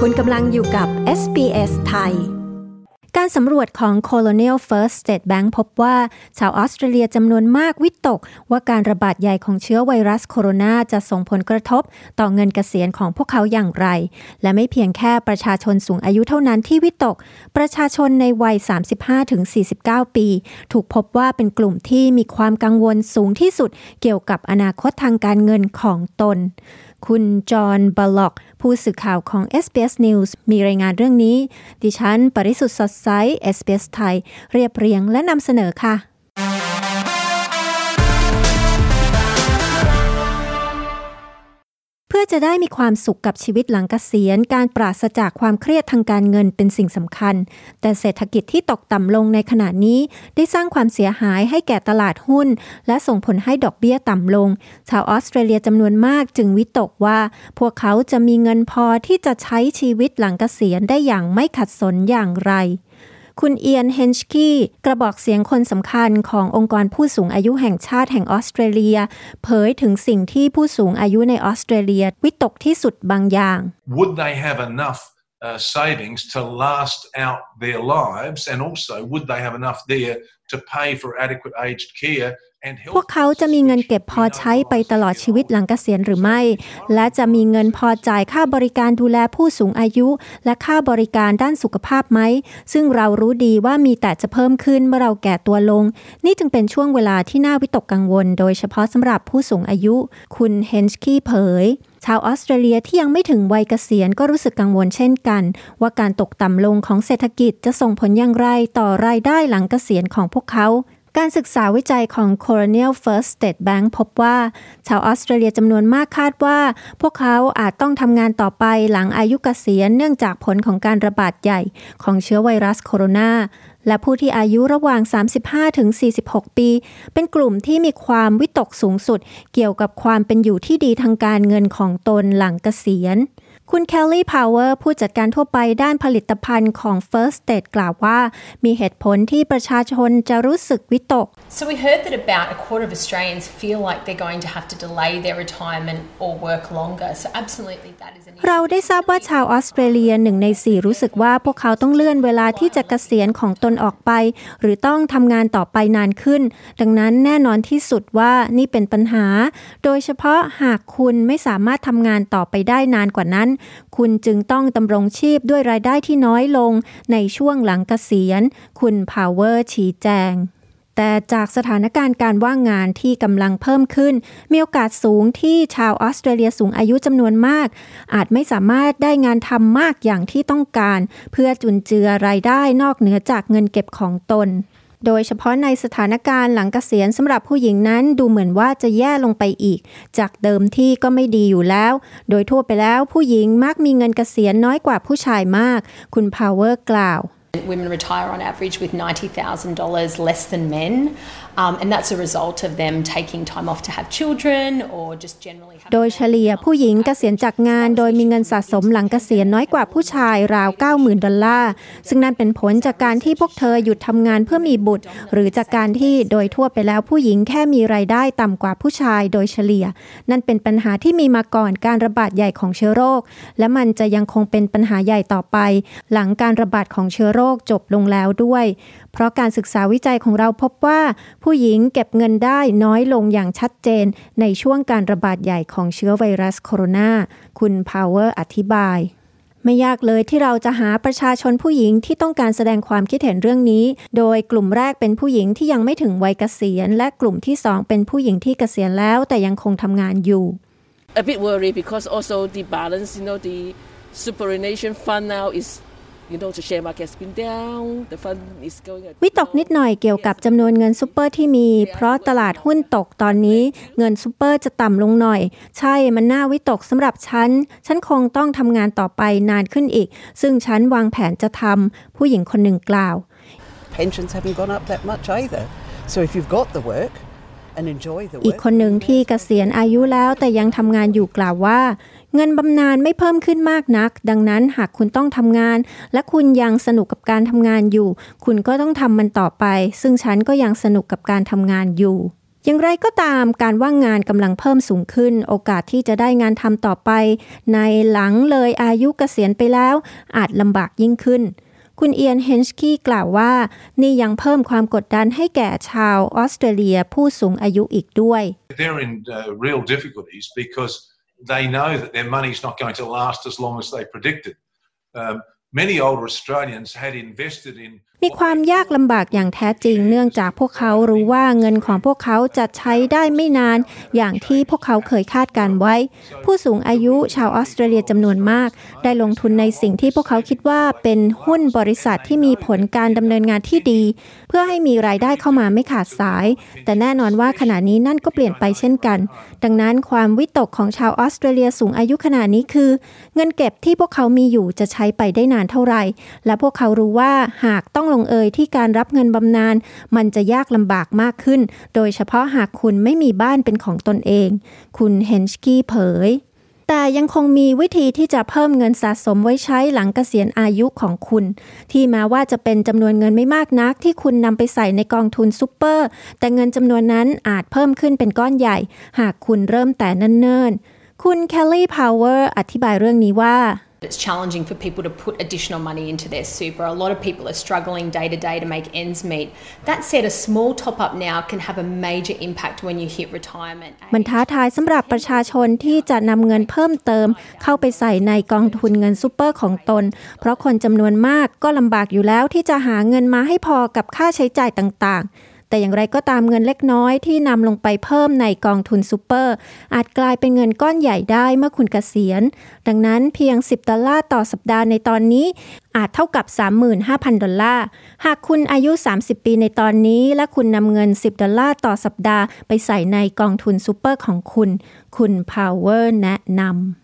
คุณกำลังอยู่กับ SBS ไทย การสำรวจของ Colonial First State Bank พบว่า ชาวออสเตรเลียจำนวนมากวิตก ว่าการระบาดใหญ่ของเชื้อไวรัสโคโรนาจะส่งผลกระทบ ต่อเงินเกษียณของพวกเขาอย่างไร และไม่เพียงแค่ประชาชนสูงอายุเท่านั้นที่วิตก ประชาชนในวัย 35-49 ปี ถูกพบว่าเป็นกลุ่มที่มีความกังวลสูงที่สุดเกี่ยวกับอนาคตทางการเงินของตน คุณจอห์นบล็อก ผู้สื่อข่าวของ SBS News มีรายงานเรื่องนี้ ดิฉัน ปริสุทธ์สดใส SBS ไทย เรียบเรียงและนำเสนอค่ะ อจะได้มีความสุขกับชีวิตหลังเกษียณ การปราศจากความเครียดทางการเงินเป็นสิ่งสำคัญ แต่เศรษฐกิจที่ตกต่ำลงในขณะนี้ ได้สร้างความเสียหายให้แก่ตลาดหุ้น และส่งผลให้ดอกเบี้ยต่ำลง ชาวออสเตรเลียจำนวนมากจึงวิตกว่า พวกเขาจะมีเงินพอที่จะใช้ชีวิตหลังเกษียณได้อย่างไม่ขัดสนอย่างไร คุณเอียนเฮนชกี้กระบอกเสียงคนสำคัญขององค์กรผู้สูงอายุแห่งชาติแห่งออสเตรเลีย เผยถึงสิ่งที่ผู้สูงอายุในออสเตรเลียวิตกที่สุดบางอย่าง would they have enough uh, savings to last out their lives and also would they have enough there to pay for adequate aged care พวกเขาจะมีเงินเก็บพอใช้ไปตลอดชีวิตหลังเกษียณหรือไม่ และจะมีเงินพอจ่ายค่าบริการดูแลผู้สูงอายุ และค่าบริการด้านสุขภาพไหม ซึ่งเรารู้ดีว่ามีแต่จะเพิ่มขึ้นเมื่อเราแก่ตัวลง นี่จึงเป็นช่วงเวลาที่น่าวิตกกังวล โดยเฉพาะสำหรับผู้สูงอายุ คุณเฮนชกี้เผยชาวออสเตรเลียที่ยังไม่ถึงวัยเกษียณก็รู้สึกกังวลเช่นกัน ว่าการตกต่ำลงของเศรษฐกิจจะส่งผลอย่างไรต่อรายได้หลังเกษียณของพวกเขา การศึกษาวิจัยของ Colonial First State Bank พบว่า ชาวออสเตรเลียจำนวนมากคาดว่า พวกเขาอาจต้องทำงานต่อไปหลังอายุเกษียณเนื่องจากผลของการระบาดใหญ่ของเชื้อไวรัสโคโรนาและผู้ที่อายุระหว่าง 35-46 ปี เป็นกลุ่มที่มีความวิตกสูงสุด เกี่ยวกับความเป็นอยู่ที่ดีทางการเงินของตนหลังเกษียณ คุณแคลลี่พาวเวอร์ผู้จัดการทั่วไปด้านผลิตภัณฑ์ของ First State กล่าวว่า มีเหตุผลที่ประชาชนจะรู้สึกวิตก So we heard that about a quarter of Australians feel like they're going to have to delay their retirement or work longer. So absolutely that is an issue. เราได้ทราบว่าชาวออสเตรเลียหนึ่งในสี่รู้สึกว่าพวกเขาต้องเลื่อนเวลาที่จะเกษียณของตนออกไป หรือต้องทำงานต่อไปนานขึ้น ดังนั้นแน่นอนที่สุดว่านี่เป็นปัญหา โดยเฉพาะหากคุณไม่สามารถทำงานต่อไปได้นานกว่านั้นคุณจึงต้องดำรงชีพด้วยรายได้ที่น้อยลงในช่วงหลังเกษียณ คุณพาวเวอร์ชี้แจงแต่จากสถานการณ์การว่างงานที่กำลังเพิ่มขึ้น มีโอกาสสูงที่ชาวออสเตรเลียสูงอายุจำนวนมาก อาจไม่สามารถได้งานทำมากอย่างที่ต้องการ เพื่อจุนเจือรายได้นอกเหนือจากเงินเก็บของตน โดยเฉพาะในสถานการณ์หลังเกษียณสำหรับผู้หญิงนั้นดูเหมือนว่าจะแย่ลงไปอีก จากเดิมที่ก็ไม่ดีอยู่แล้ว โดยทั่วไปแล้วผู้หญิงมักมีเงินเกษียณน้อยกว่าผู้ชายมาก คุณพาวเวอร์กล่าว Women retire on average with $90,000 less than men, um, and that's a result of them taking time off to have children or just generally having โดยเฉลี่ยผู้หญิงเกษียณจากงาน โดยมีเงินสะสมหลังเกษียณน้อยกว่าผู้ชายราว 90,000 ดอลลาร์ ซึ่งนั่นเป็นผลจากการที่พวกเธอหยุดทำงานเพื่อมีบุตร หรือจากการที่โดยทั่วไปแล้วผู้หญิงแค่มีรายได้ต่ำกว่าผู้ชายโดยเฉลี่ย นั่นเป็นปัญหาที่มีมาก่อนการระบาดใหญ่ของเชื้อโรค และมันจะยังคงเป็นปัญหาใหญ่ต่อไป หลังการระบาดของเชื้อโรคจบลงแล้วด้วย เพราะการศึกษาวิจัยของเราพบว่า ผู้หญิงเก็บเงินได้น้อยลงอย่างชัดเจน ในช่วงการระบาดใหญ่ของเชื้อไวรัสโคโรนา คุณพาวเวอร์อธิบายไม่ยากเลยที่เราจะหาประชาชนผู้หญิงที่ต้องการแสดงความคิดเห็นเรื่องนี้ โดยกลุ่มแรกเป็นผู้หญิงที่ยังไม่ถึงวัยเกษียณ และกลุ่มที่สองเป็นผู้หญิงที่เกษียณแล้วแต่ยังคงทำงานอยู่ a bit worried because also the balance, you know, the superannuation fund now is, you know, the share market has been down. The fund is going. วิตกนิดหน่อยเกี่ยวกับจำนวนเงินซูเปอร์ที่มี เพราะตลาดหุ้นตกตอนนี้เงินซูเปอร์จะต่ำลงหน่อย ใช่มันน่าวิตกสำหรับฉัน ฉันคงต้องทำงานต่อไปนานขึ้นอีก ซึ่งฉันวางแผนจะทำผู้หญิงคนหนึ่งกล่าว pensions haven't gone up that much either. So if you've got the work and enjoy the อีกคนหนึ่งที่เกษียณอายุแล้วแต่ยังทำงานอยู่กล่าวว่า เงินบำนาญไม่เพิ่มขึ้นมากนัก ดังนั้นหากคุณต้องทำงาน และคุณยังสนุกกับการทำงานอยู่ คุณก็ต้องทำมันต่อไป ซึ่งฉันก็ยังสนุกกับการทำงานอยู่อย่างไรก็ตามการว่างงานกำลังเพิ่มสูงขึ้น โอกาสที่จะได้งานทำต่อไป ในหลังเลยอายุเกษียณไปแล้ว อาจลำบากยิ่งขึ้น คุณเอียนเฮนสกี้กล่าวว่า นี่ยังเพิ่มความกดดันให้แก่ชาวออสเตรเลียผู้สูงอายุอีกด้วย They're in uh, real difficulties because they know that their money's not going to last as long as they predicted. Um, many older Australians had invested in มีความยากลำบากอย่างแท้จริง เนื่องจากพวกเขารู้ว่าเงินของพวกเขาจะใช้ได้ไม่นาน อย่างที่พวกเขาเคยคาดการไว้ ผู้สูงอายุชาวออสเตรเลียจำนวนมาก ได้ลงทุนในสิ่งที่พวกเขาคิดว่าเป็นหุ้นบริษัทที่มีผลการดำเนินงานที่ดี เพื่อให้มีรายได้เข้ามาไม่ขาดสาย แต่แน่นอนว่าขณะนี้นั่นก็เปลี่ยนไปเช่นกัน ดังนั้นความวิตกของชาวออสเตรเลียสูงอายุขนาดนี้คือ เงินเก็บที่พวกเขามีอยู่จะใช้ไปได้นานเท่าไหร่ และพวกเขารู้ว่าหากต้องลงเอยที่การรับเงินบำนาญมันจะยากลำบากมากขึ้น โดยเฉพาะหากคุณไม่มีบ้านเป็นของตนเอง คุณเฮนชกี้เผยแต่ยังคงมีวิธีที่จะเพิ่มเงินสะสมไว้ใช้หลังเกษียณอายุของคุณ ถึงแม้ว่าจะเป็นจำนวนเงินไม่มากนัก ที่คุณนำไปใส่ในกองทุนซูเปอร์ แต่เงินจำนวนนั้นอาจเพิ่มขึ้นเป็นก้อนใหญ่ หากคุณเริ่มแต่เนิ่นๆ คุณแคลลี่พาวเวอร์อธิบายเรื่องนี้ว่า It's challenging for people to put additional money into their super. A lot of people are struggling day to day to make ends meet. That said, a small top up now can have a major impact when you hit retirement. มันท้าทายสำหรับประชาชนที่จะนำเงินเพิ่มเติม เข้าไปใส่ในกองทุนเงินซูเปอร์ของตน เพราะคนจำนวนมากก็ลำบากอยู่แล้วที่จะหาเงินมาให้พอกับค่าใช้จ่ายต่างๆ แต่อย่างไรก็ตามเงินเล็กน้อยที่นำลงไปเพิ่มในกองทุนซูเปอร์ อาจกลายเป็นเงินก้อนใหญ่ได้เมื่อคุณเกษียณ ดังนั้นเพียง 10 ดอลลาร์ต่อสัปดาห์ในตอนนี้ อาจเท่ากับ 35,000 ดอลลาร์ หากคุณอายุ 30 ปีในตอนนี้ และคุณนำเงิน 10 ดอลลาร์ต่อสัปดาห์ ไปใส่ในกองทุนซูเปอร์ของคุณ คุณพาวเวอร์แนะนำ